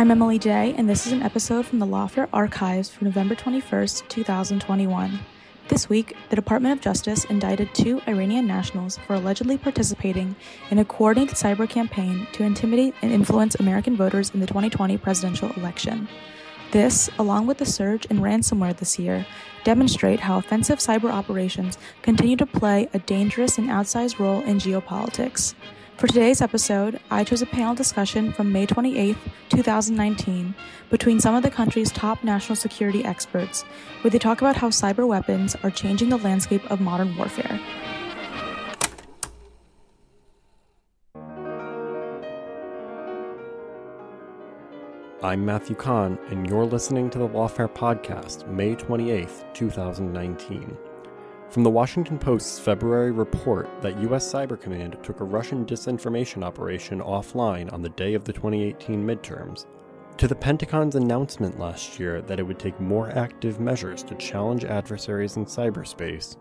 I'm Emily J, and this is an episode from the Lawfare Archives for November 21st, 2021. This week, the Department of Justice indicted two Iranian nationals for allegedly participating in a coordinated cyber campaign to intimidate and influence American voters in the 2020 presidential election. This, along with the surge in ransomware this year, demonstrate how offensive cyber operations continue to play a dangerous and outsized role in geopolitics. For today's episode, I chose a panel discussion from May 28, 2019, between some of the country's top national security experts, where they talk about how cyber weapons are changing the landscape of modern warfare. I'm Matthew Kahn, and you're listening to the Lawfare Podcast, May 28th, 2019. From the Washington Post's February report that U.S. Cyber Command took a Russian disinformation operation offline on the day of the 2018 midterms, to the Pentagon's announcement last year that it would take more active measures to challenge adversaries in cyberspace,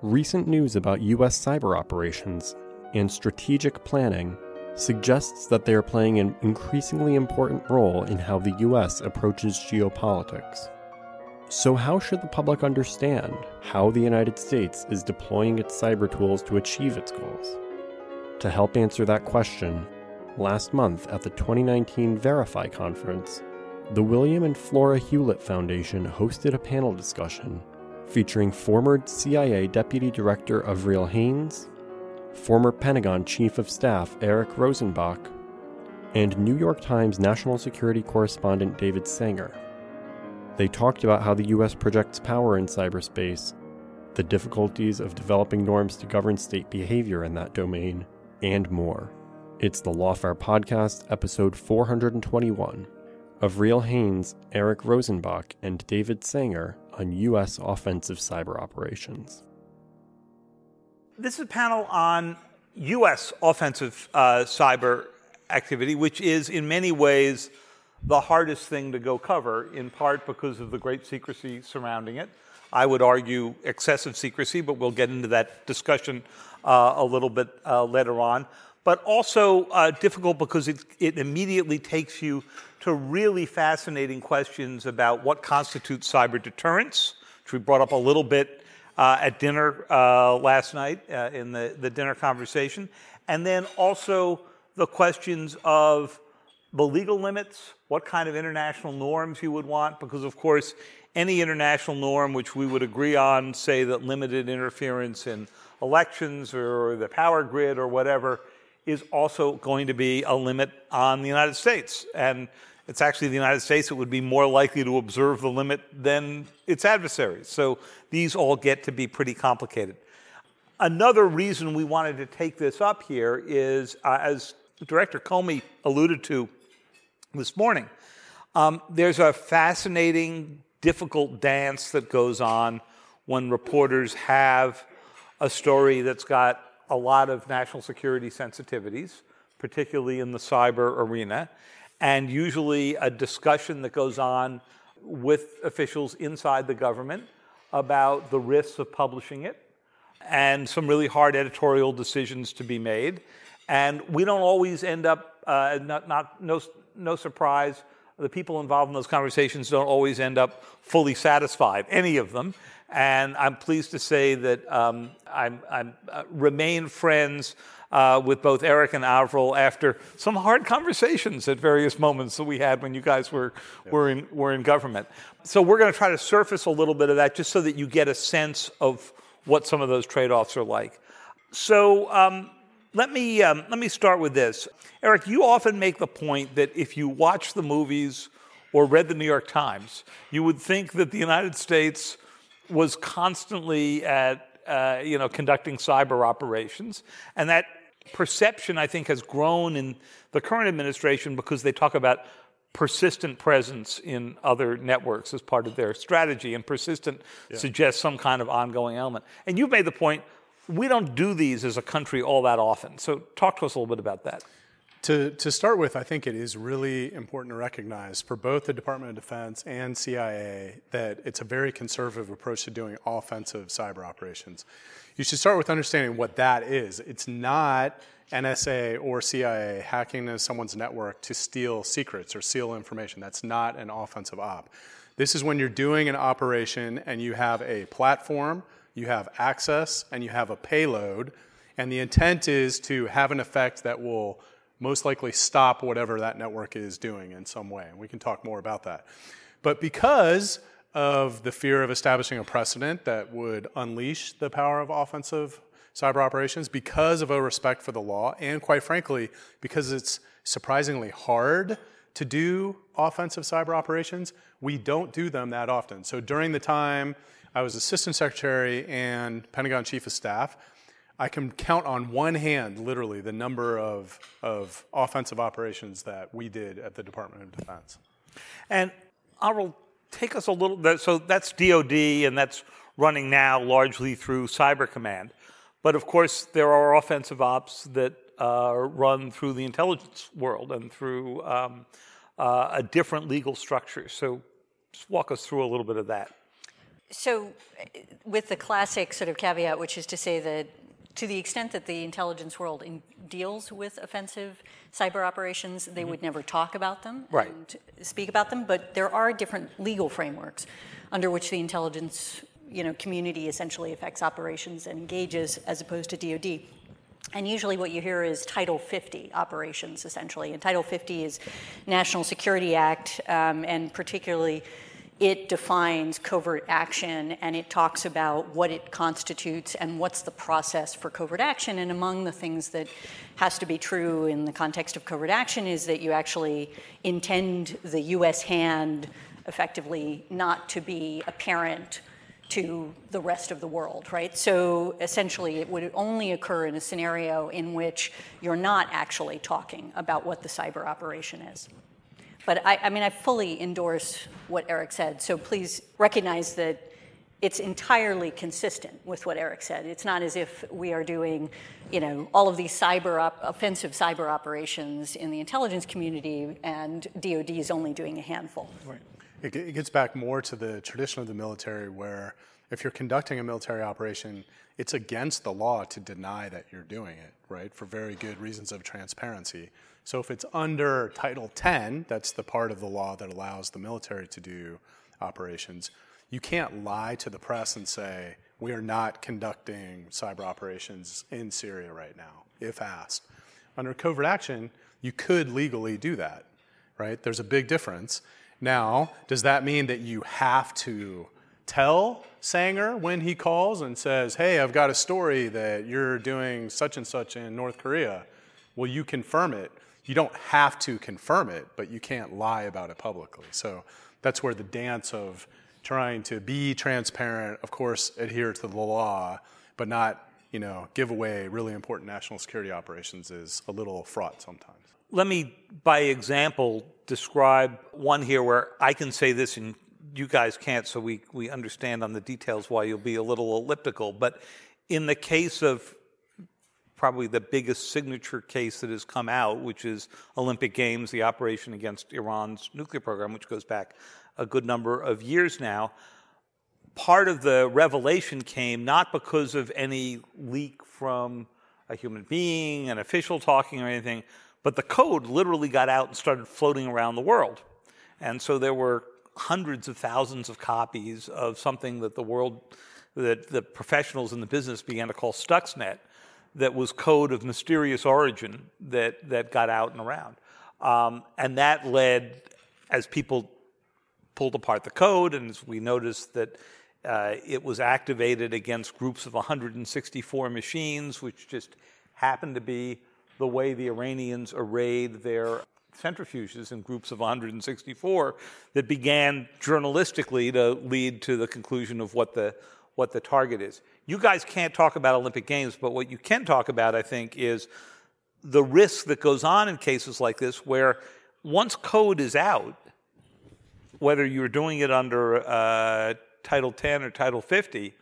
recent news about U.S. cyber operations and strategic planning suggests that they are playing an increasingly important role in how the U.S. approaches geopolitics. So, how should the public understand how the United States is deploying its cyber tools to achieve its goals? To help answer that question, last month at the 2019 Verify conference, the William and Flora Hewlett Foundation hosted a panel discussion featuring former CIA Deputy Director Avril Haines, former Pentagon Chief of Staff Eric Rosenbach, and New York Times national security correspondent David Sanger. They talked about how the U.S. projects power in cyberspace, the difficulties of developing norms to govern state behavior in that domain, and more. It's the Lawfare Podcast, episode 421 Avril Haines, Eric Rosenbach, and David Sanger on U.S. offensive cyber operations. This is a panel on U.S. offensive uh, cyber activity, which is in many ways the hardest thing to go cover, in part because of the great secrecy surrounding it. I would argue excessive secrecy, but we'll get into that discussion uh, a little bit uh, later on. But also uh, difficult because it, it immediately takes you to really fascinating questions about what constitutes cyber deterrence, which we brought up a little bit uh, at dinner uh, last night uh, in the, the dinner conversation. And then also the questions of the legal limits, what kind of international norms you would want, because of course, any international norm which we would agree on, say that limited interference in elections or the power grid or whatever, is also going to be a limit on the United States. And it's actually the United States that would be more likely to observe the limit than its adversaries. So these all get to be pretty complicated. Another reason we wanted to take this up here is, uh, as Director Comey alluded to this morning, um, there's a fascinating, difficult dance that goes on when reporters have a story that's got a lot of national security sensitivities, particularly in the cyber arena, and usually a discussion that goes on with officials inside the government about the risks of publishing it and some really hard editorial decisions to be made. And we don't always end up Uh, not, not, no, no surprise, the people involved in those conversations don't always end up fully satisfied, any of them. And I'm pleased to say that um, I'm, I'm uh, remain friends uh, with both Eric and Avril after some hard conversations at various moments that we had when you guys were, yep. were, in, were in government. So we're going to try to surface a little bit of that just so that you get a sense of what some of those trade offs are like. So um, let, me, um, let me start with this. Eric, you often make the point that if you watch the movies or read the New York Times, you would think that the United States was constantly at uh, you know conducting cyber operations, and that perception I think has grown in the current administration because they talk about persistent presence in other networks as part of their strategy, and persistent yeah. suggests some kind of ongoing element. And you've made the point we don't do these as a country all that often. So talk to us a little bit about that. To, to start with, I think it is really important to recognize for both the Department of Defense and CIA that it's a very conservative approach to doing offensive cyber operations. You should start with understanding what that is. It's not NSA or CIA hacking into someone's network to steal secrets or steal information. That's not an offensive op. This is when you're doing an operation and you have a platform, you have access, and you have a payload, and the intent is to have an effect that will most likely stop whatever that network is doing in some way. And we can talk more about that. But because of the fear of establishing a precedent that would unleash the power of offensive cyber operations, because of a respect for the law, and quite frankly, because it's surprisingly hard to do offensive cyber operations, we don't do them that often. So during the time I was Assistant Secretary and Pentagon Chief of Staff, I can count on one hand, literally, the number of, of offensive operations that we did at the Department of Defense. And I will take us a little. So that's DoD, and that's running now largely through Cyber Command. But of course, there are offensive ops that uh, run through the intelligence world and through um, uh, a different legal structure. So, just walk us through a little bit of that. So, with the classic sort of caveat, which is to say that to the extent that the intelligence world in, deals with offensive cyber operations, they mm-hmm. would never talk about them right. and speak about them. But there are different legal frameworks under which the intelligence you know, community essentially affects operations and engages as opposed to DoD. And usually, what you hear is Title 50 operations, essentially. And Title 50 is National Security Act, um, and particularly it defines covert action and it talks about what it constitutes and what's the process for covert action. And among the things that has to be true in the context of covert action is that you actually intend the US hand effectively not to be apparent to the rest of the world, right? So essentially, it would only occur in a scenario in which you're not actually talking about what the cyber operation is. But I, I mean, I fully endorse what Eric said. So please recognize that it's entirely consistent with what Eric said. It's not as if we are doing, you know, all of these cyber op- offensive cyber operations in the intelligence community, and DoD is only doing a handful. Right. It, it gets back more to the tradition of the military, where if you're conducting a military operation, it's against the law to deny that you're doing it, right? For very good reasons of transparency. So if it's under Title 10, that's the part of the law that allows the military to do operations, you can't lie to the press and say, we are not conducting cyber operations in Syria right now, if asked. Under covert action, you could legally do that, right? There's a big difference. Now, does that mean that you have to tell Sanger when he calls and says, hey, I've got a story that you're doing such and such in North Korea? Will you confirm it? You don't have to confirm it, but you can't lie about it publicly. So that's where the dance of trying to be transparent, of course, adhere to the law, but not, you know, give away really important national security operations is a little fraught sometimes. Let me, by example, describe one here where I can say this and you guys can't, so we, we understand on the details why you'll be a little elliptical. But in the case of probably the biggest signature case that has come out, which is Olympic Games, the operation against Iran's nuclear program, which goes back a good number of years now. Part of the revelation came not because of any leak from a human being, an official talking or anything, But the code literally got out and started floating around the world. And so there were hundreds of thousands of copies of something that the world, that the professionals in the business began to call Stuxnet, that was code of mysterious origin that, that got out and around. Um, and that led, as people pulled apart the code, and as we noticed that uh, it was activated against groups of 164 machines, which just happened to be the way the Iranians arrayed their centrifuges in groups of 164 that began journalistically to lead to the conclusion of what the what the target is. You guys can't talk about Olympic Games, but what you can talk about, I think, is the risk that goes on in cases like this where once code is out, whether you're doing it under uh, Title 10 or Title 50,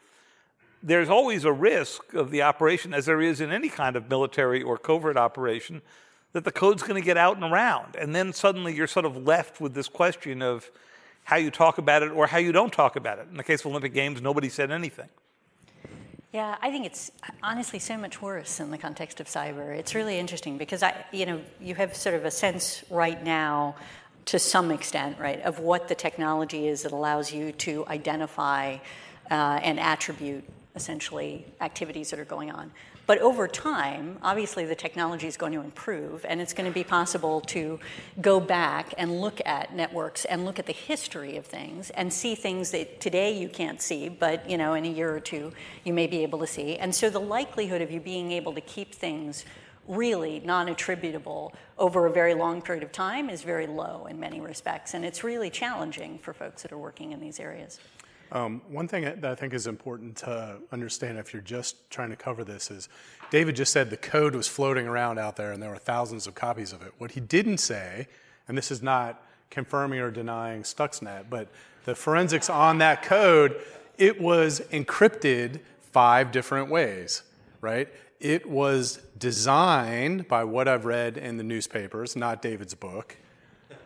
there's always a risk of the operation, as there is in any kind of military or covert operation, that the code's going to get out and around. And then suddenly you're sort of left with this question of how you talk about it or how you don't talk about it. In the case of Olympic Games, nobody said anything. Yeah, I think it's honestly so much worse in the context of cyber. It's really interesting because I, you know, you have sort of a sense right now to some extent, right, of what the technology is that allows you to identify uh, and attribute essentially activities that are going on. But over time, obviously the technology is going to improve and it's going to be possible to go back and look at networks and look at the history of things and see things that today you can't see, but you know, in a year or two you may be able to see. And so the likelihood of you being able to keep things really non-attributable over a very long period of time is very low in many respects. And it's really challenging for folks that are working in these areas. Um, one thing that I think is important to understand if you're just trying to cover this is David just said the code was floating around out there and there were thousands of copies of it. What he didn't say, and this is not confirming or denying Stuxnet, but the forensics on that code, it was encrypted five different ways, right? It was designed, by what I've read in the newspapers, not David's book,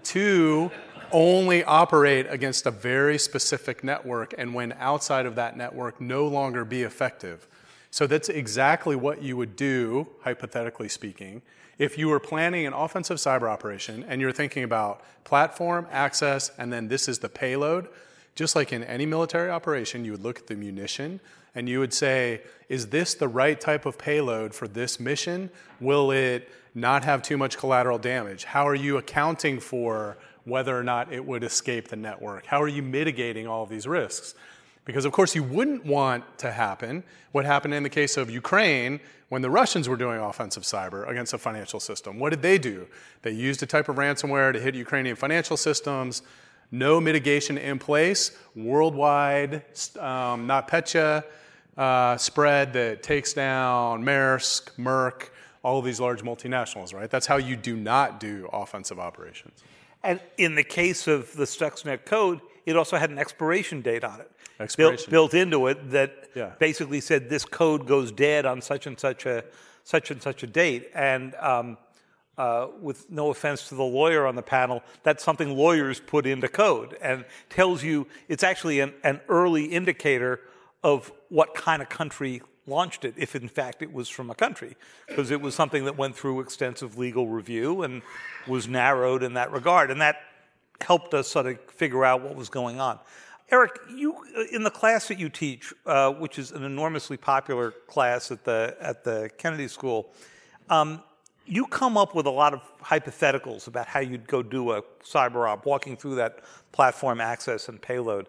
to only operate against a very specific network and when outside of that network no longer be effective. So that's exactly what you would do, hypothetically speaking, if you were planning an offensive cyber operation and you're thinking about platform, access, and then this is the payload. Just like in any military operation, you would look at the munition and you would say, is this the right type of payload for this mission? Will it not have too much collateral damage? How are you accounting for whether or not it would escape the network? How are you mitigating all of these risks? Because, of course, you wouldn't want to happen what happened in the case of Ukraine when the Russians were doing offensive cyber against a financial system. What did they do? They used a type of ransomware to hit Ukrainian financial systems no mitigation in place, worldwide, um, not NotPetya uh, spread that takes down Maersk, Merck, all of these large multinationals, right? That's how you do not do offensive operations. And in the case of the Stuxnet code, it also had an expiration date on it. Expiration. Built, built into it that yeah. basically said this code goes dead on such and such a such and such a date. And um, uh, with no offense to the lawyer on the panel, that's something lawyers put into code and tells you it's actually an, an early indicator of what kind of country launched it, if in fact it was from a country, because it was something that went through extensive legal review and was narrowed in that regard. And that helped us sort of figure out what was going on. Eric, you in the class that you teach, uh, which is an enormously popular class at the at the Kennedy School, um, you come up with a lot of hypotheticals about how you'd go do a cyber op, walking through that platform access and payload.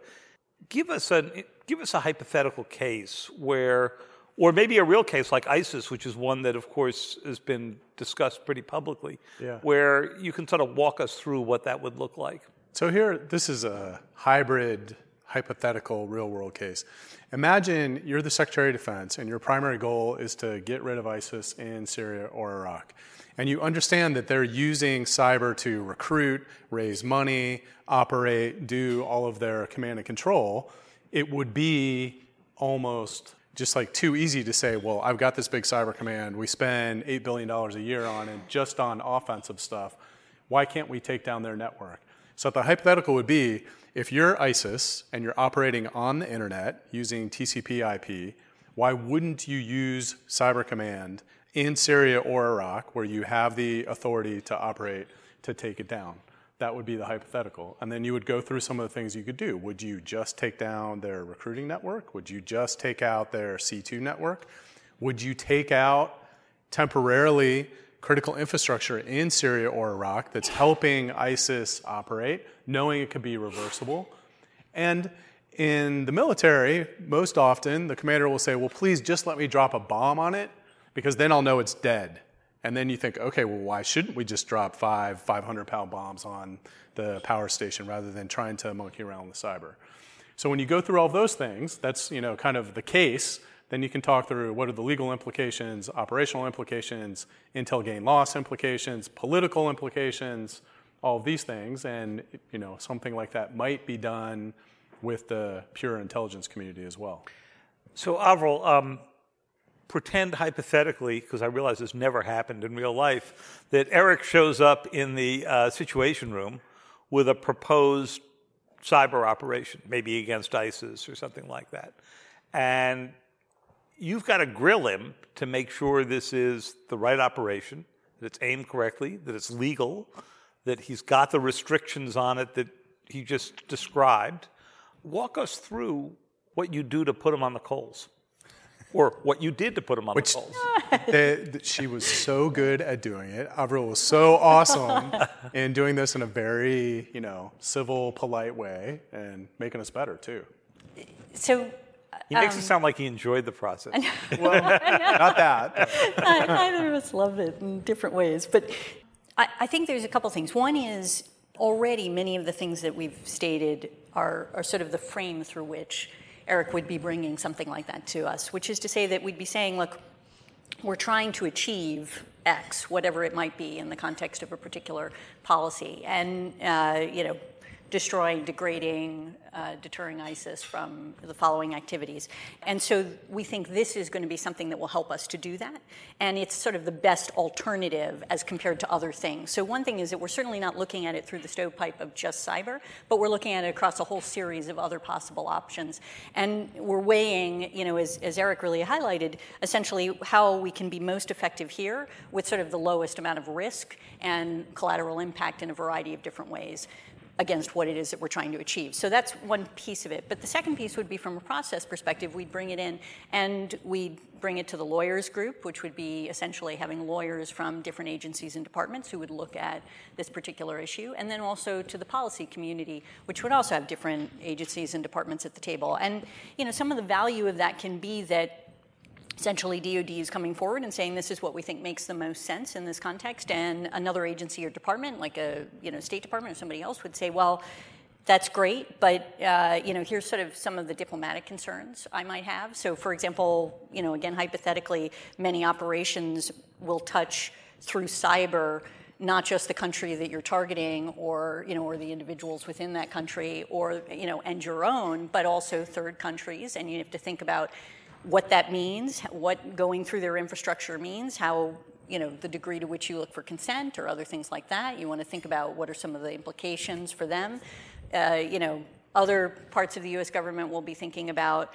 Give us a give us a hypothetical case where, or maybe a real case like ISIS, which is one that, of course, has been discussed pretty publicly, yeah. where you can sort of walk us through what that would look like. So here, this is a hybrid hypothetical real world case. Imagine you're the Secretary of Defense and your primary goal is to get rid of ISIS in Syria or Iraq. And you understand that they're using cyber to recruit, raise money, operate, do all of their command and control. It would be almost just like too easy to say, well, I've got this big cyber command. We spend $8 billion a year on it just on offensive stuff. Why can't we take down their network? So the hypothetical would be if you're ISIS and you're operating on the internet using TCP IP, why wouldn't you use Cyber Command in Syria or Iraq where you have the authority to operate to take it down. That would be the hypothetical. And then you would go through some of the things you could do. Would you just take down their recruiting network? Would you just take out their C2 network? Would you take out temporarily critical infrastructure in Syria or Iraq that's helping ISIS operate, knowing it could be reversible? And in the military, most often the commander will say, Well, please just let me drop a bomb on it because then I'll know it's dead. And then you think, okay, well, why shouldn't we just drop five 500 pound bombs on the power station rather than trying to monkey around with cyber? So when you go through all those things, that's you know kind of the case. Then you can talk through what are the legal implications, operational implications, intel gain loss implications, political implications, all of these things, and you know something like that might be done with the pure intelligence community as well. So Avril, um, pretend hypothetically, because I realize this never happened in real life, that Eric shows up in the uh, Situation Room with a proposed cyber operation, maybe against ISIS or something like that. And you've got to grill him to make sure this is the right operation, that it's aimed correctly, that it's legal, that he's got the restrictions on it that he just described. Walk us through what you do to put him on the coals or what you did to put them on Which, the polls. the, the, she was so good at doing it. Avril was so awesome in doing this in a very, you know, civil, polite way and making us better too. So he makes um, it sound like he enjoyed the process. well, not that. Neither of us love it in different ways. But I, I, think there's a couple things. One is already many of the things that we've stated are, are sort of the frame through which Eric would be bringing something like that to us, which is to say that we'd be saying, look, we're trying to achieve X, whatever it might be in the context of a particular policy. And, uh, you know, destroying, degrading, uh, deterring ISIS from the following activities. And so we think this is going to be something that will help us to do that. And it's sort of the best alternative as compared to other things. So one thing is that we're certainly not looking at it through the stovepipe of just cyber, but we're looking at it across a whole series of other possible options. And we're weighing, you know, as, as Eric really highlighted, essentially how we can be most effective here with sort of the lowest amount of risk and collateral impact in a variety of different ways against what it is that we're trying to achieve. So that's one piece of it. But the second piece would be from a process perspective, we'd bring it in and we'd bring it to the lawyers group, which would be essentially having lawyers from different agencies and departments who would look at this particular issue, and then also to the policy community, which would also have different agencies and departments at the table. And you know, some of the value of that can be that essentially DoD is coming forward and saying this is what we think makes the most sense in this context, and another agency or department, like a you know State Department or somebody else, would say, well. That's great, but uh, you know, here's sort of some of the diplomatic concerns I might have. So, for example, you know, again, hypothetically, many operations will touch through cyber not just the country that you're targeting or you know or the individuals within that country or you know and your own but also third countries and you have to think about what that means, what going through their infrastructure means, how you know the degree to which you look for consent or other things like that. You want to think about what are some of the implications for them. Uh, you know, other parts of the U.S. government will be thinking about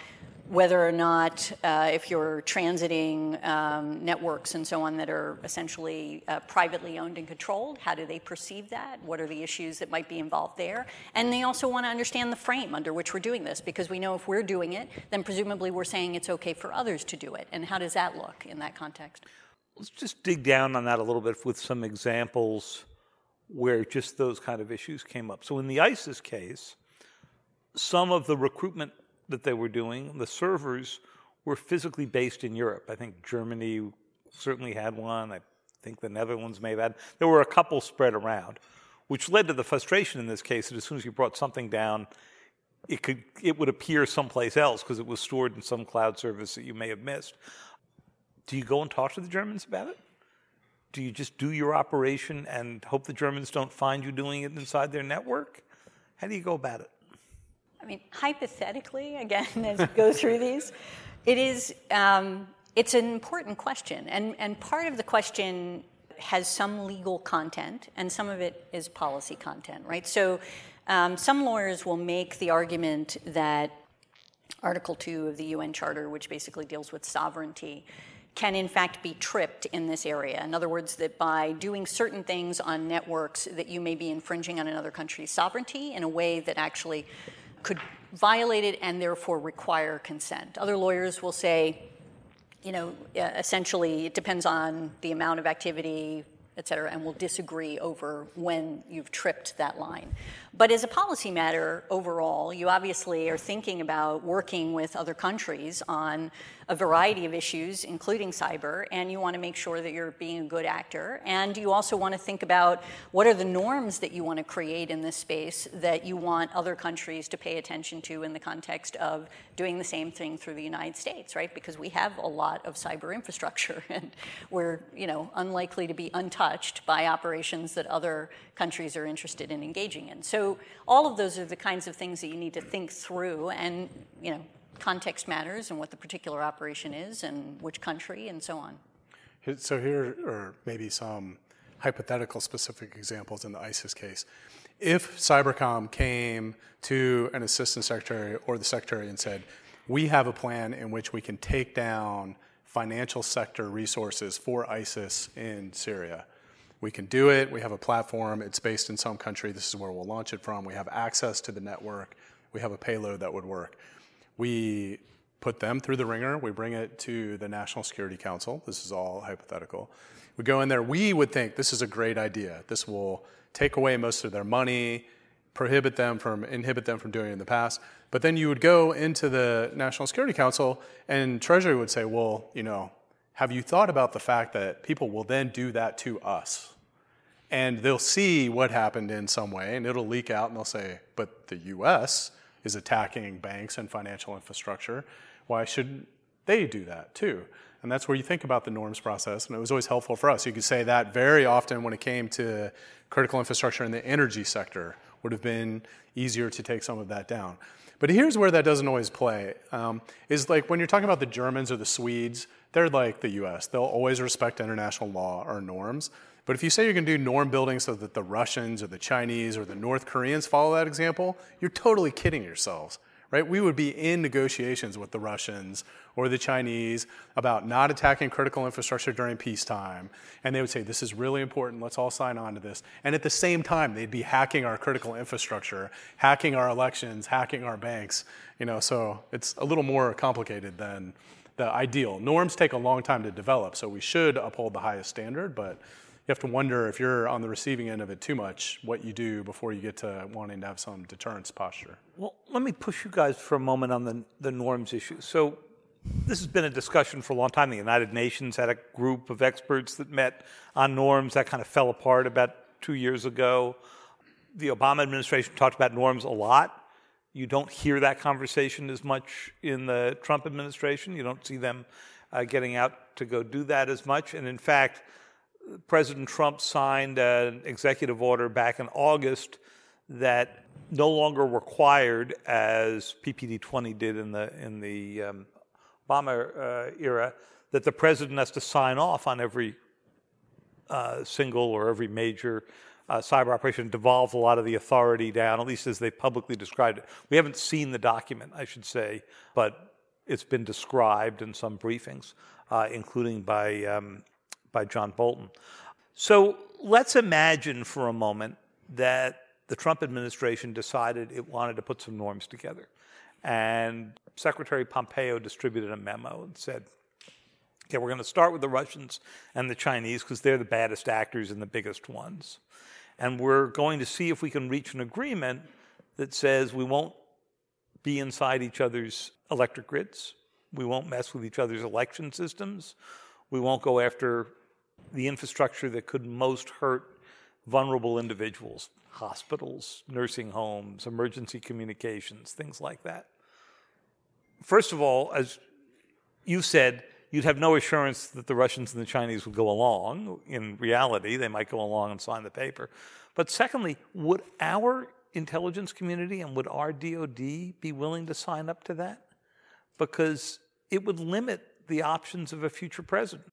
whether or not, uh, if you're transiting um, networks and so on that are essentially uh, privately owned and controlled, how do they perceive that? What are the issues that might be involved there? And they also want to understand the frame under which we're doing this, because we know if we're doing it, then presumably we're saying it's okay for others to do it. And how does that look in that context? Let's just dig down on that a little bit with some examples where just those kind of issues came up. So in the ISIS case, some of the recruitment that they were doing, the servers were physically based in Europe. I think Germany certainly had one. I think the Netherlands may have had. There were a couple spread around, which led to the frustration in this case that as soon as you brought something down, it could it would appear someplace else because it was stored in some cloud service that you may have missed. Do you go and talk to the Germans about it? Do you just do your operation and hope the Germans don't find you doing it inside their network? How do you go about it? I mean, hypothetically, again, as we go through these, it is um, it's an important question, and and part of the question has some legal content, and some of it is policy content, right? So, um, some lawyers will make the argument that Article Two of the UN Charter, which basically deals with sovereignty, can in fact be tripped in this area. In other words, that by doing certain things on networks that you may be infringing on another country's sovereignty in a way that actually could violate it and therefore require consent. Other lawyers will say, you know, essentially it depends on the amount of activity, et cetera, and will disagree over when you've tripped that line. But as a policy matter overall, you obviously are thinking about working with other countries on a variety of issues, including cyber, and you want to make sure that you're being a good actor. And you also want to think about what are the norms that you want to create in this space that you want other countries to pay attention to in the context of doing the same thing through the United States, right? Because we have a lot of cyber infrastructure and we're, you know, unlikely to be untouched by operations that other countries are interested in engaging in. So all of those are the kinds of things that you need to think through and, you know, context matters and what the particular operation is and which country and so on. So here are maybe some hypothetical specific examples in the ISIS case. If Cybercom came to an assistant secretary or the secretary and said, we have a plan in which we can take down financial sector resources for ISIS in Syria. We can do it. We have a platform. It's based in some country. This is where we'll launch it from. We have access to the network. We have a payload that would work. We put them through the wringer. We bring it to the National Security Council. This is all hypothetical. We go in there. We would think this is a great idea. This will take away most of their money, prohibit them from, inhibit them from doing it in the past. But then you would go into the National Security Council, and Treasury would say, well, you know, have you thought about the fact that people will then do that to us? And they'll see what happened in some way, and it'll leak out, and they'll say, but the US is attacking banks and financial infrastructure. Why shouldn't they do that too? And that's where you think about the norms process, and it was always helpful for us. You could say that very often when it came to critical infrastructure in the energy sector, would have been easier to take some of that down. But here's where that doesn't always play: um, is like when you're talking about the Germans or the Swedes, they're like the U.S. They'll always respect international law or norms. But if you say you're going to do norm building so that the Russians or the Chinese or the North Koreans follow that example, you're totally kidding yourselves, right? We would be in negotiations with the Russians or the Chinese about not attacking critical infrastructure during peacetime. And they would say, this is really important, let's all sign on to this. And at the same time, they'd be hacking our critical infrastructure, hacking our elections, hacking our banks. You know, so it's a little more complicated than the ideal. Norms take a long time to develop, so we should uphold the highest standard, but have to wonder if you're on the receiving end of it too much, what you do before you get to wanting to have some deterrence posture. Well, let me push you guys for a moment on the, the norms issue. So, this has been a discussion for a long time. The United Nations had a group of experts that met on norms that kind of fell apart about two years ago. The Obama administration talked about norms a lot. You don't hear that conversation as much in the Trump administration. You don't see them uh, getting out to go do that as much. And in fact, President Trump signed an executive order back in August that no longer required, as PPD 20 did in the, in the um, Obama uh, era, that the president has to sign off on every uh, single or every major uh, cyber operation, devolve a lot of the authority down, at least as they publicly described it. We haven't seen the document, I should say, but it's been described in some briefings, uh, including by um, by John Bolton. So let's imagine for a moment that the Trump administration decided it wanted to put some norms together. And Secretary Pompeo distributed a memo and said, okay, we're going to start with the Russians and the Chinese because they're the baddest actors and the biggest ones. And we're going to see if we can reach an agreement that says we won't be inside each other's electric grids, we won't mess with each other's election systems, we won't go after the infrastructure that could most hurt vulnerable individuals hospitals, nursing homes, emergency communications, things like that. First of all, as you said, you'd have no assurance that the Russians and the Chinese would go along. In reality, they might go along and sign the paper. But secondly, would our intelligence community and would our DoD be willing to sign up to that? Because it would limit the options of a future president.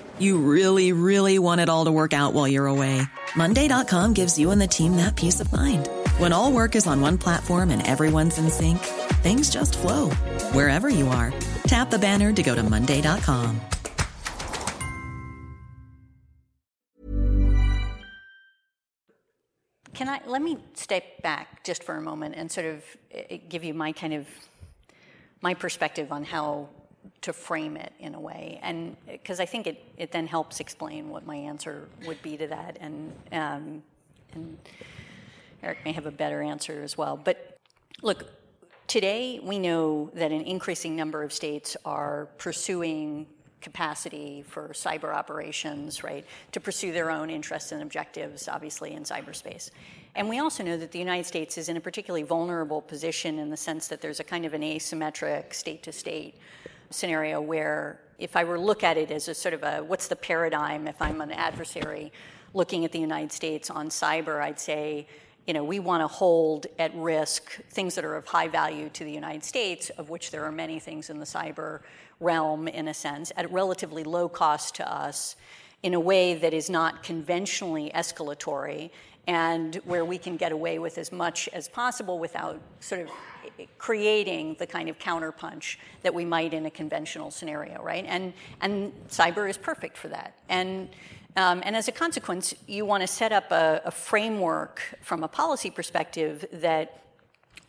You really, really want it all to work out while you're away. Monday.com gives you and the team that peace of mind. When all work is on one platform and everyone's in sync, things just flow wherever you are. Tap the banner to go to Monday.com. Can I let me step back just for a moment and sort of eh, give you my kind of my perspective on how to frame it in a way, and because I think it, it then helps explain what my answer would be to that, and um, and Eric may have a better answer as well. But look, today we know that an increasing number of states are pursuing capacity for cyber operations, right, to pursue their own interests and objectives, obviously, in cyberspace. And we also know that the United States is in a particularly vulnerable position in the sense that there's a kind of an asymmetric state to state scenario where if I were to look at it as a sort of a what's the paradigm? If I'm an adversary looking at the United States on cyber, I'd say, you know, we want to hold at risk things that are of high value to the United States, of which there are many things in the cyber realm, in a sense, at relatively low cost to us in a way that is not conventionally escalatory and where we can get away with as much as possible without sort of creating the kind of counterpunch that we might in a conventional scenario, right? And, and cyber is perfect for that. And, um, and as a consequence, you want to set up a, a framework from a policy perspective that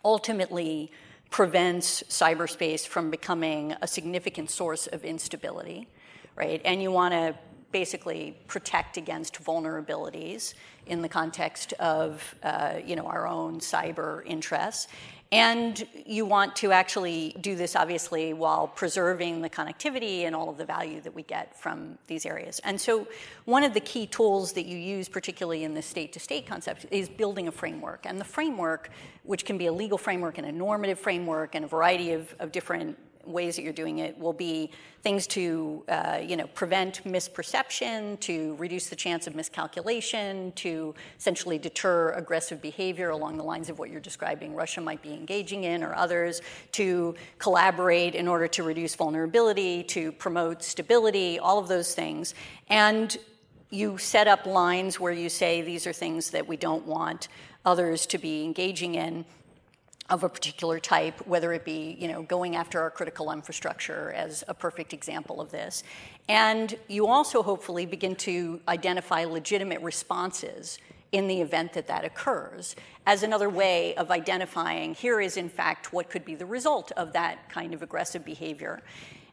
ultimately prevents cyberspace from becoming a significant source of instability, right? And you want to basically protect against vulnerabilities in the context of uh, you know our own cyber interests and you want to actually do this, obviously, while preserving the connectivity and all of the value that we get from these areas. And so, one of the key tools that you use, particularly in the state to state concept, is building a framework. And the framework, which can be a legal framework and a normative framework and a variety of, of different ways that you're doing it will be things to uh, you know prevent misperception, to reduce the chance of miscalculation, to essentially deter aggressive behavior along the lines of what you're describing Russia might be engaging in or others, to collaborate in order to reduce vulnerability, to promote stability, all of those things. And you set up lines where you say these are things that we don't want others to be engaging in of a particular type, whether it be you know going after our critical infrastructure as a perfect example of this, and you also hopefully begin to identify legitimate responses in the event that that occurs as another way of identifying here is in fact what could be the result of that kind of aggressive behavior.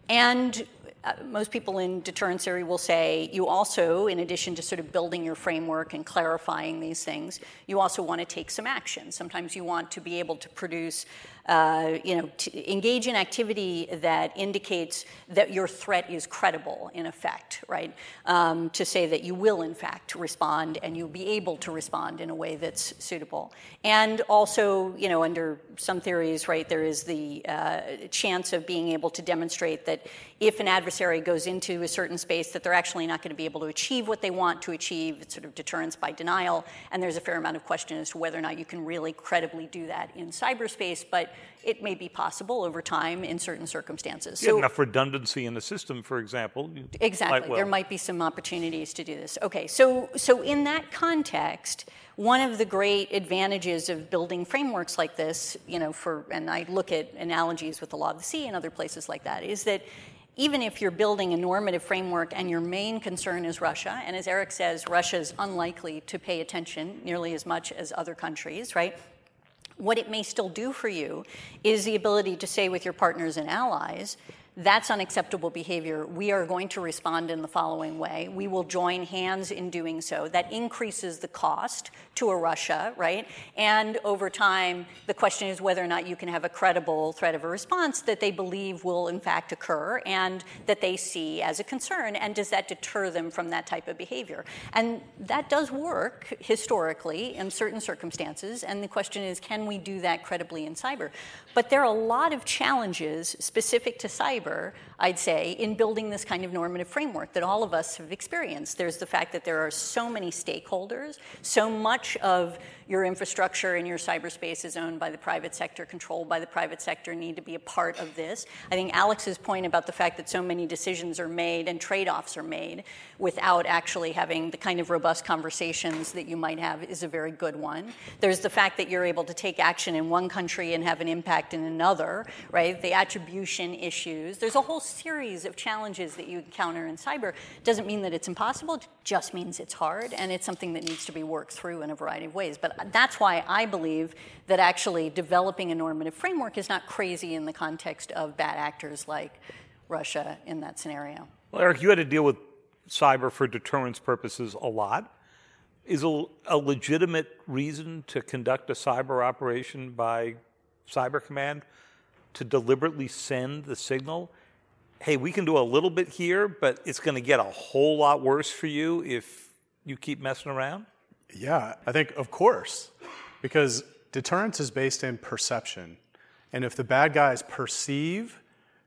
And uh, most people in deterrence theory will say you also, in addition to sort of building your framework and clarifying these things, you also want to take some action. Sometimes you want to be able to produce uh, you know, engage in activity that indicates that your threat is credible, in effect, right? Um, to say that you will, in fact, respond and you'll be able to respond in a way that's suitable. And also, you know, under some theories, right, there is the uh, chance of being able to demonstrate that if an adversary goes into a certain space, that they're actually not going to be able to achieve what they want to achieve. It's sort of deterrence by denial. And there's a fair amount of question as to whether or not you can really credibly do that in cyberspace. But it may be possible over time in certain circumstances. So, enough redundancy in the system, for example. Exactly. Might well. There might be some opportunities to do this. Okay, so so in that context, one of the great advantages of building frameworks like this, you know, for and I look at analogies with the law of the sea and other places like that, is that even if you're building a normative framework and your main concern is Russia, and as Eric says, Russia is unlikely to pay attention nearly as much as other countries, right? what it may still do for you is the ability to say with your partners and allies that's unacceptable behavior. We are going to respond in the following way. We will join hands in doing so. That increases the cost to a Russia, right? And over time, the question is whether or not you can have a credible threat of a response that they believe will in fact occur and that they see as a concern. And does that deter them from that type of behavior? And that does work historically in certain circumstances. And the question is, can we do that credibly in cyber? But there are a lot of challenges specific to cyber, I'd say, in building this kind of normative framework that all of us have experienced. There's the fact that there are so many stakeholders, so much of your infrastructure and your cyberspace is owned by the private sector, controlled by the private sector, need to be a part of this. I think Alex's point about the fact that so many decisions are made and trade offs are made without actually having the kind of robust conversations that you might have is a very good one. There's the fact that you're able to take action in one country and have an impact in another, right? The attribution issues. There's a whole series of challenges that you encounter in cyber. Doesn't mean that it's impossible, it just means it's hard and it's something that needs to be worked through in a variety of ways. But that's why I believe that actually developing a normative framework is not crazy in the context of bad actors like Russia in that scenario. Well, Eric, you had to deal with cyber for deterrence purposes a lot. Is a, a legitimate reason to conduct a cyber operation by Cyber Command to deliberately send the signal hey, we can do a little bit here, but it's going to get a whole lot worse for you if you keep messing around? Yeah, I think, of course, because deterrence is based in perception. And if the bad guys perceive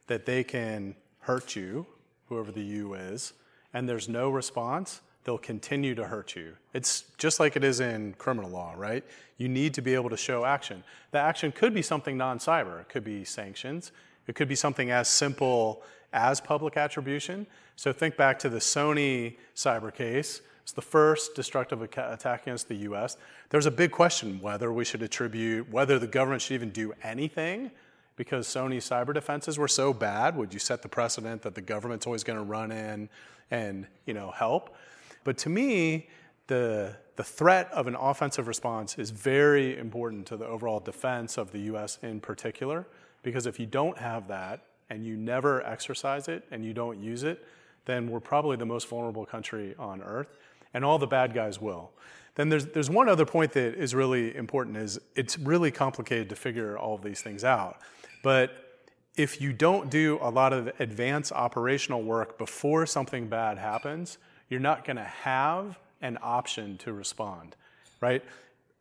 that they can hurt you, whoever the you is, and there's no response, they'll continue to hurt you. It's just like it is in criminal law, right? You need to be able to show action. The action could be something non cyber, it could be sanctions, it could be something as simple as public attribution. So think back to the Sony cyber case. It's the first destructive attack against the US. There's a big question whether we should attribute, whether the government should even do anything because Sony's cyber defenses were so bad. Would you set the precedent that the government's always going to run in and you know, help? But to me, the, the threat of an offensive response is very important to the overall defense of the US in particular, because if you don't have that and you never exercise it and you don't use it, then we're probably the most vulnerable country on earth and all the bad guys will. Then there's, there's one other point that is really important is it's really complicated to figure all of these things out. But if you don't do a lot of advanced operational work before something bad happens, you're not going to have an option to respond, right?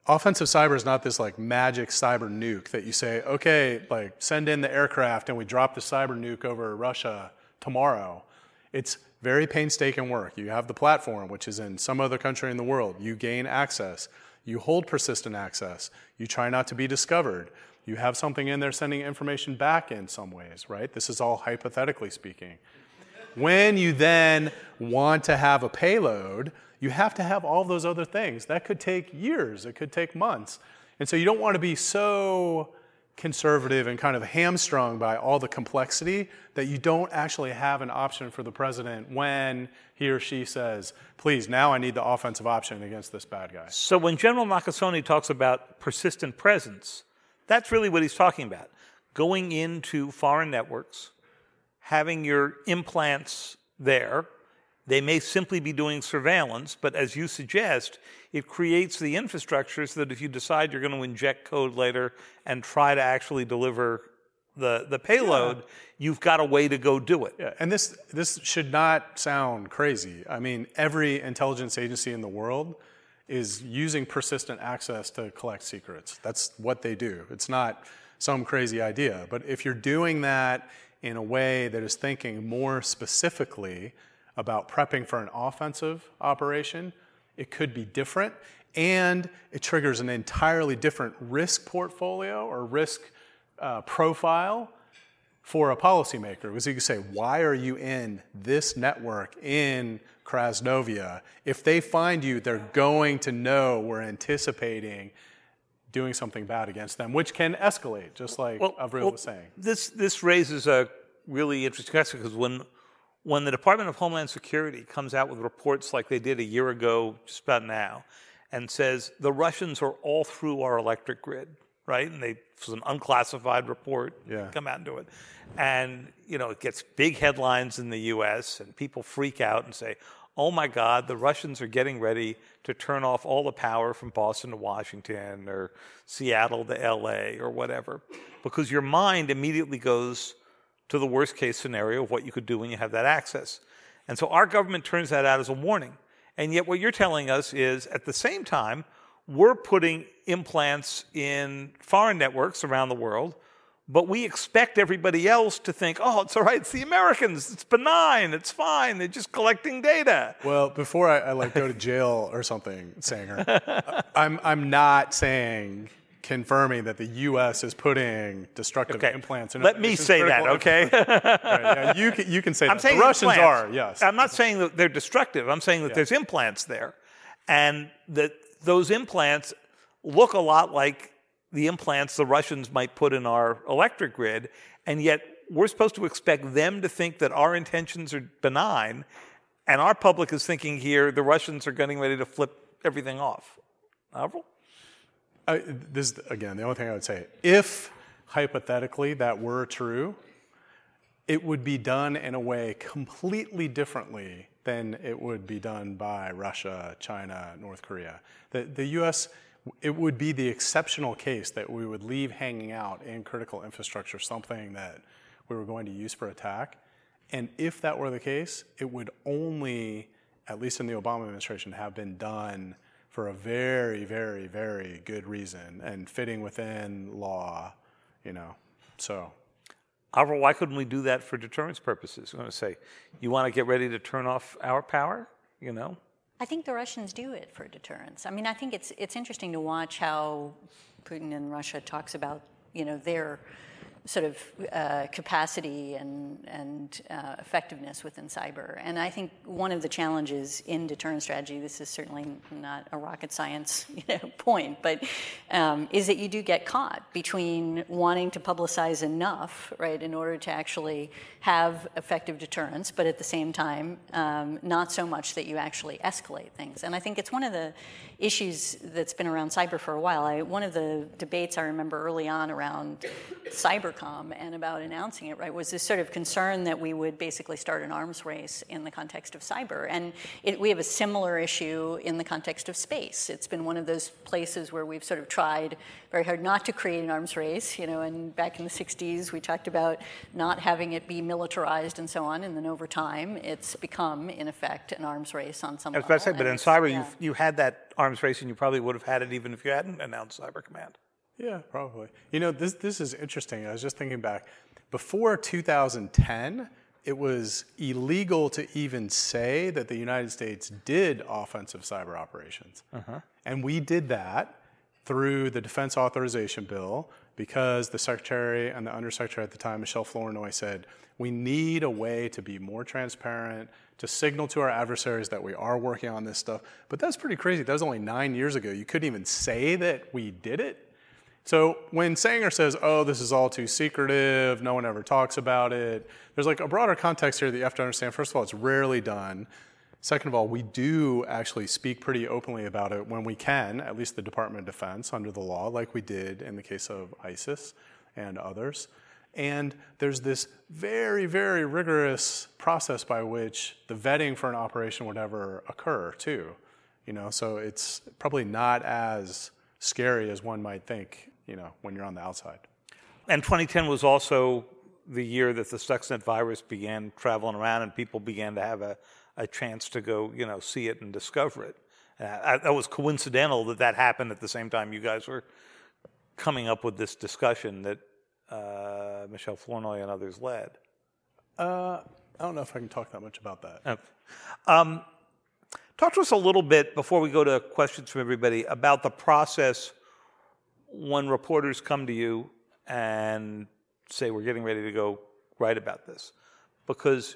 Offensive cyber is not this like magic cyber nuke that you say, okay, like send in the aircraft and we drop the cyber nuke over Russia tomorrow. It's very painstaking work. You have the platform, which is in some other country in the world. You gain access. You hold persistent access. You try not to be discovered. You have something in there sending information back in some ways, right? This is all hypothetically speaking. When you then want to have a payload, you have to have all those other things. That could take years, it could take months. And so you don't want to be so conservative and kind of hamstrung by all the complexity that you don't actually have an option for the president when he or she says, please, now I need the offensive option against this bad guy. So when General Nakasone talks about persistent presence, that's really what he's talking about. Going into foreign networks, having your implants there, they may simply be doing surveillance, but as you suggest, it creates the infrastructure so that if you decide you're going to inject code later and try to actually deliver the, the payload, yeah. you've got a way to go do it. Yeah. And this, this should not sound crazy. I mean, every intelligence agency in the world is using persistent access to collect secrets. That's what they do. It's not some crazy idea. But if you're doing that in a way that is thinking more specifically about prepping for an offensive operation, it could be different. And it triggers an entirely different risk portfolio or risk uh, profile for a policymaker. Because you could say, why are you in this network in Krasnovia? If they find you, they're going to know we're anticipating doing something bad against them, which can escalate, just like well, Avril well, was saying. This, this raises a really interesting question because when when the Department of Homeland Security comes out with reports like they did a year ago, just about now, and says the Russians are all through our electric grid, right? And they, an unclassified report, Yeah. come out and do it. And, you know, it gets big headlines in the US, and people freak out and say, oh my God, the Russians are getting ready to turn off all the power from Boston to Washington or Seattle to LA or whatever. Because your mind immediately goes to the worst case scenario of what you could do when you have that access. And so our government turns that out as a warning. And yet, what you're telling us is at the same time, we're putting implants in foreign networks around the world, but we expect everybody else to think, oh, it's all right, it's the Americans, it's benign, it's fine, they're just collecting data. Well, before I, I like go to jail or something, Sanger, I'm I'm not saying confirming that the U.S. is putting destructive Okay. implants. in Let me say that, okay? Right, yeah, you can you can say I'm that. saying the Russians implants. are yes. I'm not saying that they're destructive. I'm saying that Yeah. there's implants there, and that those implants look a lot like the implants the Russians might put in our electric grid, and yet we're supposed to expect them to think that our intentions are benign, and our public is thinking here the Russians are getting ready to flip everything off. Avril? This again, the only thing I would say, if hypothetically that were true, it would be done in a way completely differently than it would be done by Russia, China, North Korea. The, the U.S. It would be the exceptional case that we would leave hanging out in critical infrastructure something that we were going to use for attack. And if that were the case, it would only, at least in the Obama administration, have been done for a very, very, very good reason and fitting within law, you know. So, Avril, why couldn't we do that for deterrence purposes? I'm going to say, you want to get ready to turn off our power? You know? I think the Russians do it for deterrence. I mean, I think it's it's interesting to watch how Putin and Russia talks about you know their sort of uh, capacity and and uh, effectiveness within cyber. And I think one of the challenges in deterrence strategy, this is certainly not a rocket science you know, point, but um, is that you do get caught between wanting to publicize enough, right, in order to actually have effective deterrence, but at the same time, um, not so much that you actually escalate things. And I think it's one of the issues that's been around cyber for a while. I, one of the debates I remember early on around cybercom and about announcing it, right, was this sort of concern that we would basically start an arms race in the context of cyber. And it, we have a similar issue in the context of space. It's been one of those places where we've sort of tried very hard not to create an arms race, you know, and back in the 60s we talked about not having it be militarized and so on, and then over time it's become, in effect, an arms race on some I was about to say, but in cyber, yeah. you you had that arms race, and you probably would have had it even if you hadn't announced Cyber Command. Yeah, probably. You know, this this is interesting. I was just thinking back. Before 2010, it was illegal to even say that the United States did offensive cyber operations. Uh-huh. And we did that through the Defense Authorization Bill because the Secretary and the Undersecretary at the time, Michelle Flournoy, said we need a way to be more transparent, to signal to our adversaries that we are working on this stuff. But that's pretty crazy. That was only nine years ago. You couldn't even say that we did it. So when Sanger says, oh, this is all too secretive, no one ever talks about it, there's like a broader context here that you have to understand. First of all, it's rarely done. Second of all, we do actually speak pretty openly about it when we can, at least the Department of Defense under the law, like we did in the case of ISIS and others. And there's this very, very rigorous process by which the vetting for an operation would ever occur, too. You know, so it's probably not as scary as one might think, you know, when you're on the outside. And 2010 was also the year that the Stuxnet virus began traveling around, and people began to have a, a chance to go, you know, see it and discover it. Uh, I- that was coincidental that that happened at the same time you guys were coming up with this discussion that uh, Michelle Flournoy and others led. Uh, I don't know if I can talk that much about that. Okay. Um, talk to us a little bit before we go to questions from everybody about the process when reporters come to you and say we're getting ready to go write about this, because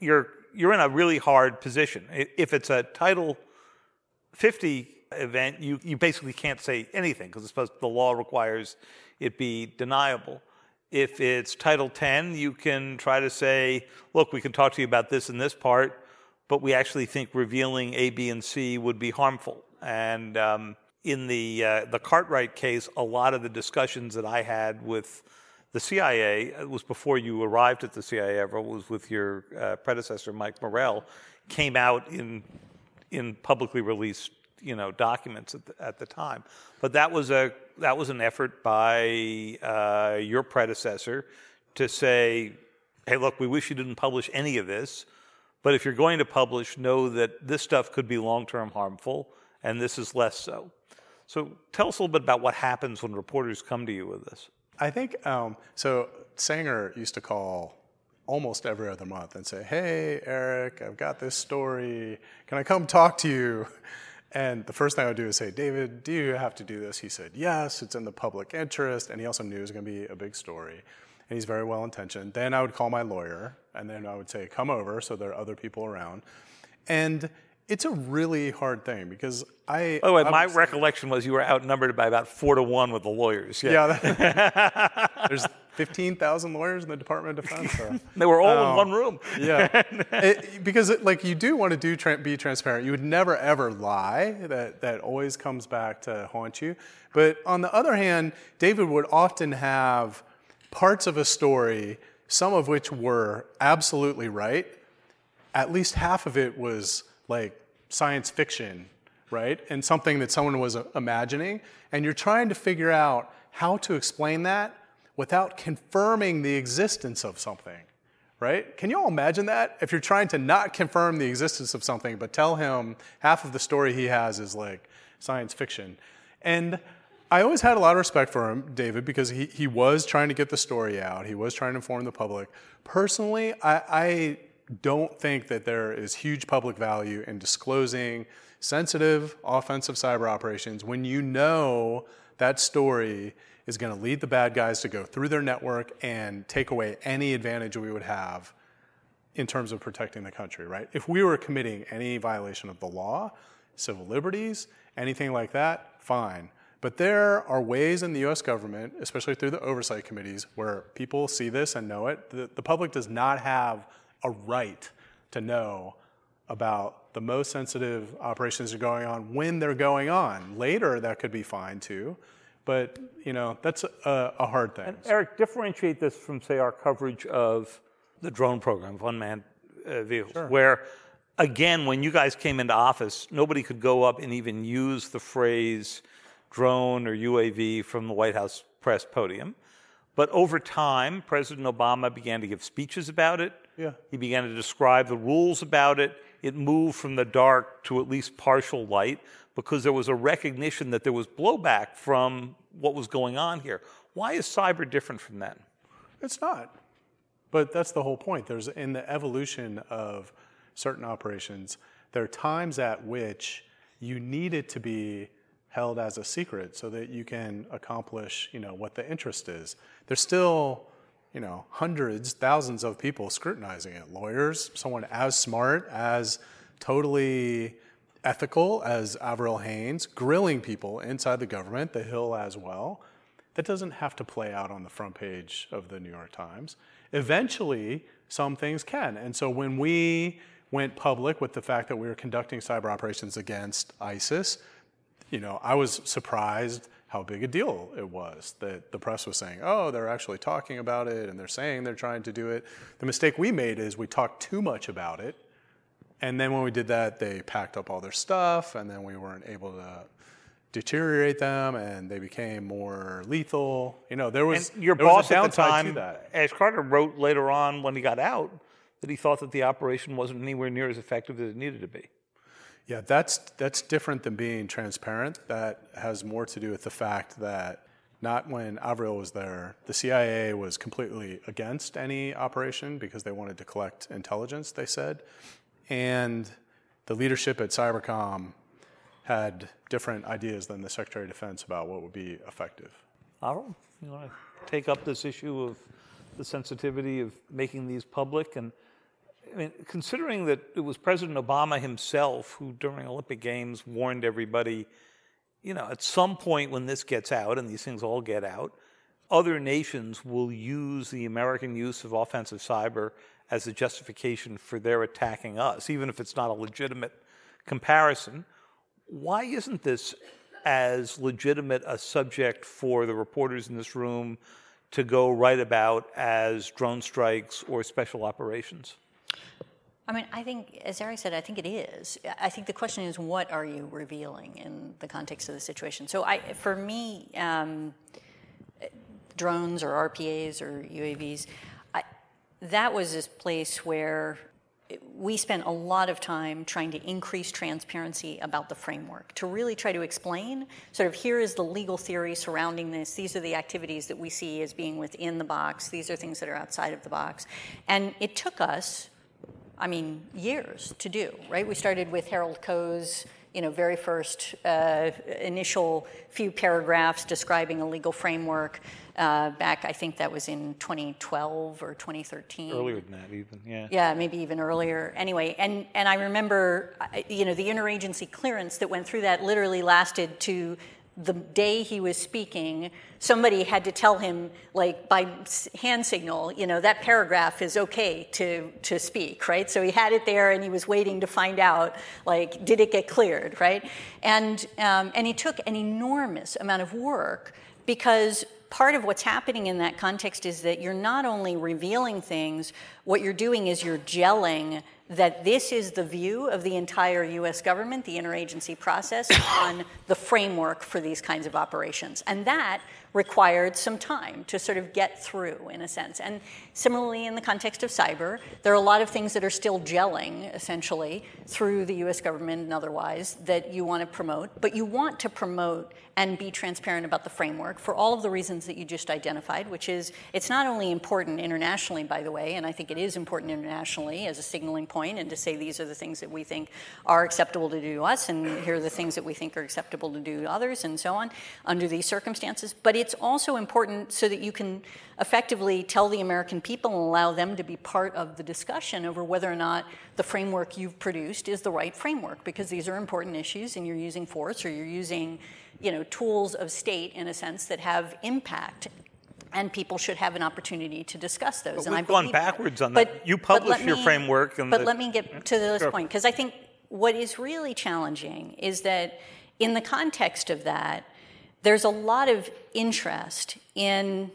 you're you're, in a really hard position. If it's a Title 50 event, you, you basically can't say anything because the law requires it be deniable. If it's Title 10, you can try to say, look, we can talk to you about this and this part, but we actually think revealing A, B, and C would be harmful. And um, in the uh, the Cartwright case, a lot of the discussions that I had with the CIA it was before you arrived at the CIA. Ever was with your uh, predecessor, Mike Morrell, came out in in publicly released you know documents at the, at the time. But that was a that was an effort by uh, your predecessor to say, hey, look, we wish you didn't publish any of this, but if you're going to publish, know that this stuff could be long term harmful, and this is less so. So tell us a little bit about what happens when reporters come to you with this. I think um, so. Sanger used to call almost every other month and say, Hey, Eric, I've got this story. Can I come talk to you? And the first thing I would do is say, David, do you have to do this? He said, Yes, it's in the public interest. And he also knew it was going to be a big story. And he's very well intentioned. Then I would call my lawyer, and then I would say, Come over, so there are other people around. And it's a really hard thing because I. By the way, my recollection was you were outnumbered by about four to one with the lawyers. Yeah. yeah there's 15,000 lawyers in the Department of Defense. So. they were all um, in one room. yeah. It, because, it, like, you do want to do tra- be transparent. You would never, ever lie. That, that always comes back to haunt you. But on the other hand, David would often have parts of a story, some of which were absolutely right. At least half of it was like science fiction, right? And something that someone was uh, imagining. And you're trying to figure out how to explain that without confirming the existence of something, right? Can you all imagine that? If you're trying to not confirm the existence of something, but tell him half of the story he has is like science fiction. And I always had a lot of respect for him, David, because he, he was trying to get the story out. He was trying to inform the public. Personally, I, I don't think that there is huge public value in disclosing sensitive offensive cyber operations when you know that story is going to lead the bad guys to go through their network and take away any advantage we would have in terms of protecting the country, right? If we were committing any violation of the law, civil liberties, anything like that, fine. But there are ways in the US government, especially through the oversight committees, where people see this and know it. The, the public does not have a right to know about the most sensitive operations that are going on when they're going on. Later, that could be fine too, but you know that's a, a hard thing. And Eric, differentiate this from say our coverage of the drone program, of unmanned uh, vehicles, sure. where again, when you guys came into office, nobody could go up and even use the phrase drone or UAV from the White House press podium. But over time, President Obama began to give speeches about it. Yeah. He began to describe the rules about it. It moved from the dark to at least partial light because there was a recognition that there was blowback from what was going on here. Why is cyber different from that? It's not. But that's the whole point. There's in the evolution of certain operations, there are times at which you need it to be held as a secret so that you can accomplish, you know, what the interest is. There's still you know, hundreds, thousands of people scrutinizing it. Lawyers, someone as smart, as totally ethical as Avril Haines, grilling people inside the government, the Hill as well. That doesn't have to play out on the front page of the New York Times. Eventually, some things can. And so when we went public with the fact that we were conducting cyber operations against ISIS, you know, I was surprised how big a deal it was that the press was saying, oh, they're actually talking about it and they're saying they're trying to do it. The mistake we made is we talked too much about it. And then when we did that, they packed up all their stuff and then we weren't able to deteriorate them and they became more lethal. You know, there was and your there boss was at the time, Ash Carter, wrote later on when he got out that he thought that the operation wasn't anywhere near as effective as it needed to be. Yeah, that's that's different than being transparent. That has more to do with the fact that not when Avril was there, the CIA was completely against any operation because they wanted to collect intelligence, they said. And the leadership at Cybercom had different ideas than the Secretary of Defense about what would be effective. Avril, you want to take up this issue of the sensitivity of making these public and I mean, considering that it was President Obama himself who, during Olympic Games, warned everybody, you know, at some point when this gets out, and these things all get out, other nations will use the American use of offensive cyber as a justification for their attacking us, even if it's not a legitimate comparison. Why isn't this as legitimate a subject for the reporters in this room to go write about as drone strikes or special operations? I mean, I think, as Eric said, I think it is. I think the question is, what are you revealing in the context of the situation? So, I, for me, um, drones or RPAs or UAVs, I, that was this place where we spent a lot of time trying to increase transparency about the framework, to really try to explain sort of here is the legal theory surrounding this, these are the activities that we see as being within the box, these are things that are outside of the box. And it took us, I mean, years to do, right? We started with Harold Koh's you know, very first uh, initial few paragraphs describing a legal framework uh, back, I think that was in 2012 or 2013. Earlier than that, even, yeah. Yeah, maybe even earlier. Anyway, and, and I remember, you know, the interagency clearance that went through that literally lasted to the day he was speaking, somebody had to tell him, like by hand signal, you know, that paragraph is okay to, to speak, right? So he had it there and he was waiting to find out, like, did it get cleared, right? And, um, and he took an enormous amount of work because part of what's happening in that context is that you're not only revealing things, what you're doing is you're gelling that this is the view of the entire US government, the interagency process, on the framework for these kinds of operations. And that required some time to sort of get through, in a sense. And similarly, in the context of cyber, there are a lot of things that are still gelling, essentially, through the US government and otherwise, that you want to promote. But you want to promote and be transparent about the framework for all of the reasons that you just identified, which is it's not only important internationally, by the way, and I think it is important internationally as a signaling point and to say these are the things that we think are acceptable to do to us, and here are the things that we think are acceptable to do to others, and so on, under these circumstances. But it's also important so that you can effectively tell the American people and allow them to be part of the discussion over whether or not the framework you've produced is the right framework, because these are important issues and you're using force or you're using you know, tools of state in a sense that have impact and people should have an opportunity to discuss those. But and we've gone backwards that. on but, that. You publish your me, framework. but the, let me get mm-hmm. to this sure. point because I think what is really challenging is that in the context of that, there's a lot of interest in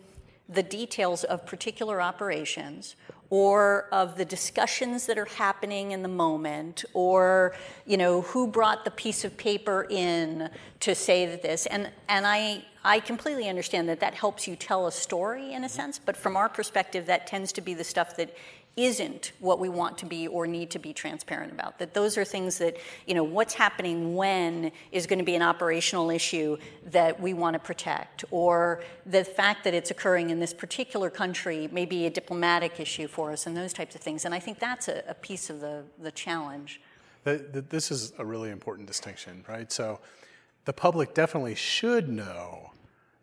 the details of particular operations or of the discussions that are happening in the moment or you know who brought the piece of paper in to say that this. And and i i completely understand that that helps you tell a story in a sense but from our perspective that tends to be the stuff that isn't what we want to be or need to be transparent about. That those are things that, you know, what's happening when is going to be an operational issue that we want to protect, or the fact that it's occurring in this particular country may be a diplomatic issue for us, and those types of things. And I think that's a, a piece of the, the challenge. This is a really important distinction, right? So the public definitely should know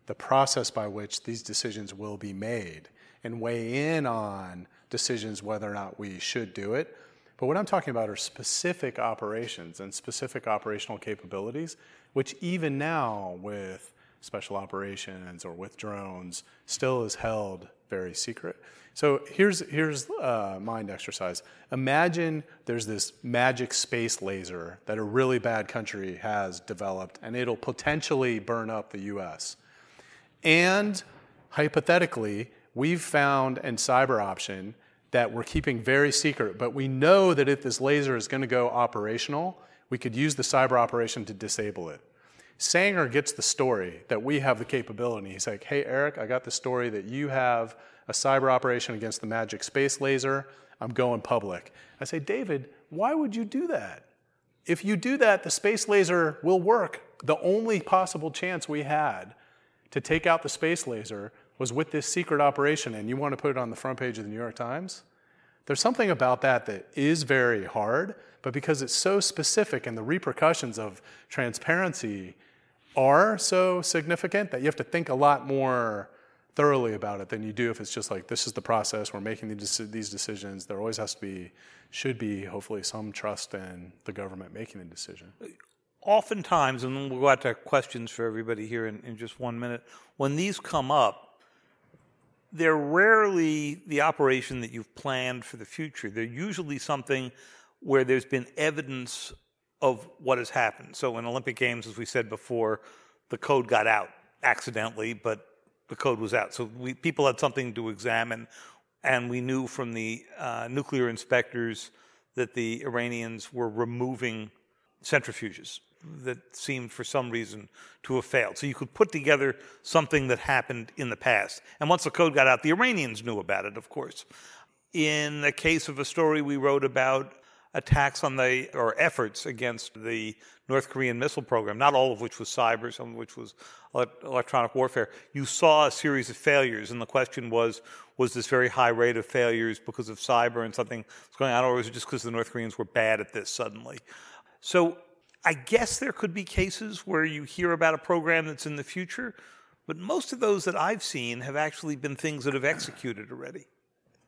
the process by which these decisions will be made and weigh in on decisions whether or not we should do it. But what I'm talking about are specific operations and specific operational capabilities, which even now with special operations or with drones still is held very secret. So here's, here's a mind exercise. Imagine there's this magic space laser that a really bad country has developed and it'll potentially burn up the US. And hypothetically, we've found in cyber option that we're keeping very secret, but we know that if this laser is going to go operational, we could use the cyber operation to disable it. Sanger gets the story that we have the capability. He's like, hey, Eric, I got the story that you have a cyber operation against the magic space laser. I'm going public. I say, David, why would you do that? If you do that, the space laser will work. The only possible chance we had to take out the space laser was with this secret operation and you want to put it on the front page of the New York Times, there's something about that that is very hard, but because it's so specific and the repercussions of transparency are so significant that you have to think a lot more thoroughly about it than you do if it's just like this is the process we're making these decisions. There always has to be should be hopefully some trust in the government making the decision. Oftentimes and we'll go out to questions for everybody here in, in just one minute when these come up they're rarely the operation that you've planned for the future. They're usually something where there's been evidence of what has happened. So in Olympic Games, as we said before, the code got out accidentally, but the code was out. So we, people had something to examine, and we knew from the uh, nuclear inspectors that the Iranians were removing centrifuges that seemed for some reason to have failed. So you could put together something that happened in the past. And once the code got out, the Iranians knew about it, of course. In the case of a story we wrote about attacks on the, or efforts against the North Korean missile program, not all of which was cyber, some of which was electronic warfare, you saw a series of failures. And the question was, was this very high rate of failures because of cyber and something was going on, or was it just because the North Koreans were bad at this suddenly? So I guess there could be cases where you hear about a program that's in the future, but most of those that I've seen have actually been things that have executed already.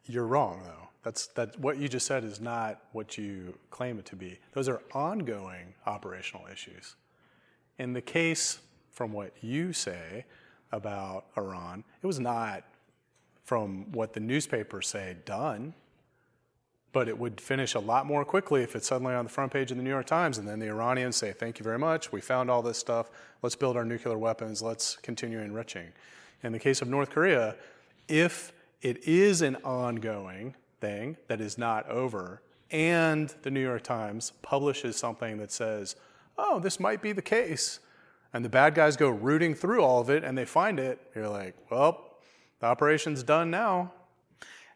You're wrong, though. That's that. What you just said is not what you claim it to be. Those are ongoing operational issues. In the case, from what you say about Iran, it was not from what the newspapers say done but it would finish a lot more quickly if it's suddenly on the front page of the New York Times and then the Iranians say, Thank you very much, we found all this stuff, let's build our nuclear weapons, let's continue enriching. In the case of North Korea, if it is an ongoing thing that is not over, and the New York Times publishes something that says, Oh, this might be the case, and the bad guys go rooting through all of it and they find it, you're like, Well, the operation's done now.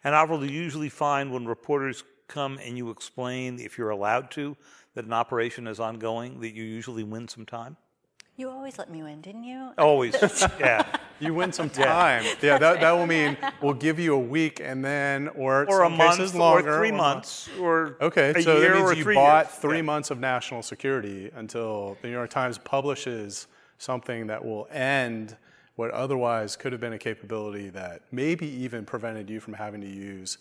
And Avril, do you usually find when reporters come and you explain, if you're allowed to, that an operation is ongoing, that you usually win some time? You always let me win, didn't you? Always, yeah. You win some time. Yeah, yeah that, that will mean we'll give you a week and then, or, or a month, longer, or three or months, or okay. A so year that means you bought years. three yeah. months of national security until the New York Times publishes something that will end what otherwise could have been a capability that maybe even prevented you from having to use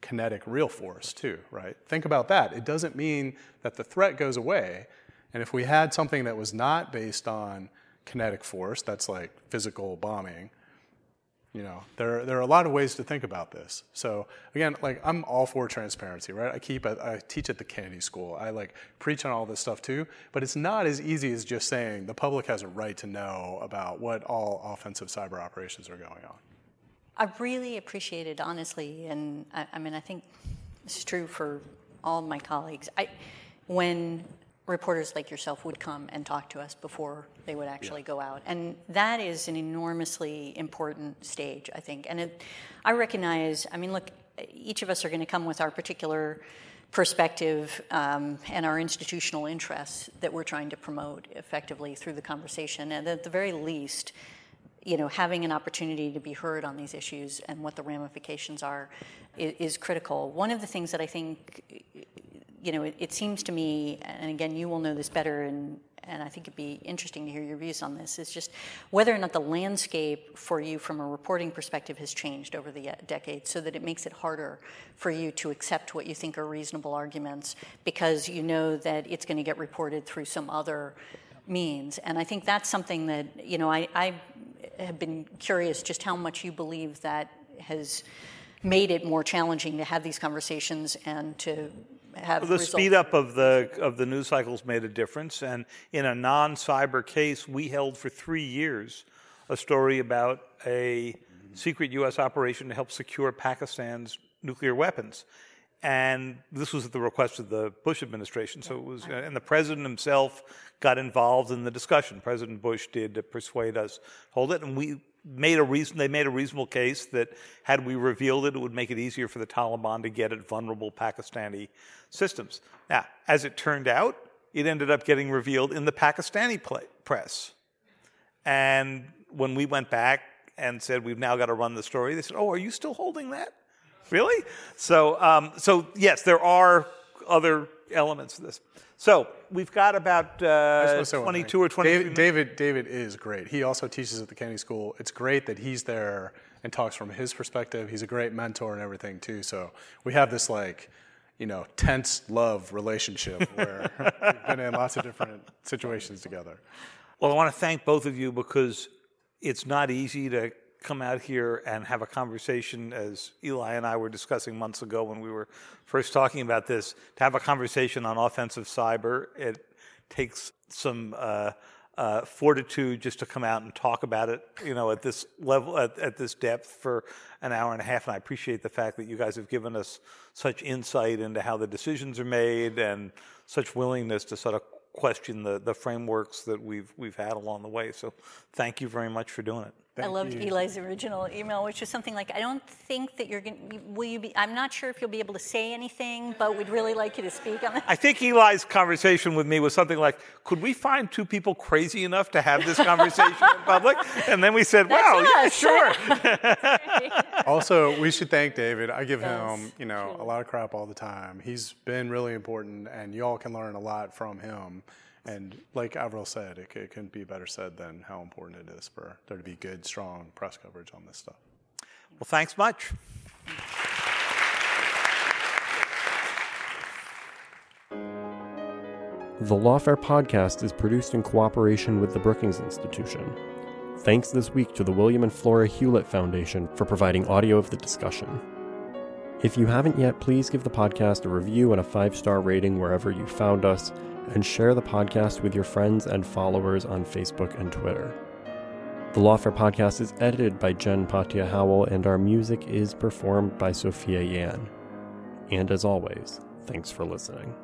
kinetic real force too, right? Think about that. It doesn't mean that the threat goes away. And if we had something that was not based on kinetic force, that's like physical bombing, you know, there, there are a lot of ways to think about this. So again, like I'm all for transparency, right? I keep, I teach at the Kennedy School. I like preach on all this stuff too, but it's not as easy as just saying the public has a right to know about what all offensive cyber operations are going on. I really appreciate it, honestly, and I, I mean, I think is true for all my colleagues. I, when reporters like yourself would come and talk to us before they would actually yeah. go out. And that is an enormously important stage, I think. And it, I recognize, I mean, look, each of us are going to come with our particular perspective um, and our institutional interests that we're trying to promote effectively through the conversation. And at the very least, you know, having an opportunity to be heard on these issues and what the ramifications are is, is critical. One of the things that I think you know, it, it, seems to me, and again, you will know this better, and, and I think it'd be interesting to hear your views on this, is just whether or not the landscape for you from a reporting perspective has changed over the uh, decades so that it makes it harder for you to accept what you think are reasonable arguments because you know that it's going to get reported through some other means. And I think that's something that, you know, I, I have been curious just how much you believe that has made it more challenging to have these conversations and to have the results. speed up of the of the news cycles made a difference. And in a non-cyber case, we held for three years a story about a secret U.S. operation to help secure Pakistan's nuclear weapons. And this was at the request of the Bush administration. So it was, and the president himself got involved in the discussion. President Bush did to persuade us hold it, and we made a reason they made a reasonable case that had we revealed it, it would make it easier for the Taliban to get at vulnerable Pakistani systems. Now, as it turned out, it ended up getting revealed in the Pakistani press. And when we went back and said we've now got to run the story, they said, "Oh, are you still holding that? Really?" So, um, so yes, there are other elements of this. So we've got about uh, 22 or 23 David, David, David is great. He also teaches at the Kennedy School. It's great that he's there and talks from his perspective. He's a great mentor and everything too. So we have this like, you know, tense love relationship where we've been in lots of different situations together. Well, I want to thank both of you because it's not easy to come out here and have a conversation, as Eli and I were discussing months ago when we were first talking about this, to have a conversation on offensive cyber. It takes some uh, uh, fortitude just to come out and talk about it, you know, at this level, at, at this depth for an hour and a half. And I appreciate the fact that you guys have given us such insight into how the decisions are made and such willingness to sort of question the, the frameworks that we've we've had along the way. So thank you very much for doing it. I loved Eli's original email, which was something like, "I don't think that you're going. to Will you be? I'm not sure if you'll be able to say anything, but we'd really like you to speak on it." I think Eli's conversation with me was something like, "Could we find two people crazy enough to have this conversation in public?" And then we said, That's "Wow, yeah, sure." also, we should thank David. I give Yes, him, you know, a lot of crap all the time. He's been really important, and y'all can learn a lot from him. And like Avril said, it, it couldn't be better said than how important it is for there to be good, strong press coverage on this stuff. Well, thanks much. The Lawfare podcast is produced in cooperation with the Brookings Institution. Thanks this week to the William and Flora Hewlett Foundation for providing audio of the discussion. If you haven't yet, please give the podcast a review and a five star rating wherever you found us, and share the podcast with your friends and followers on Facebook and Twitter. The Lawfare podcast is edited by Jen Patja Howell, and our music is performed by Sophia Yan. And as always, thanks for listening.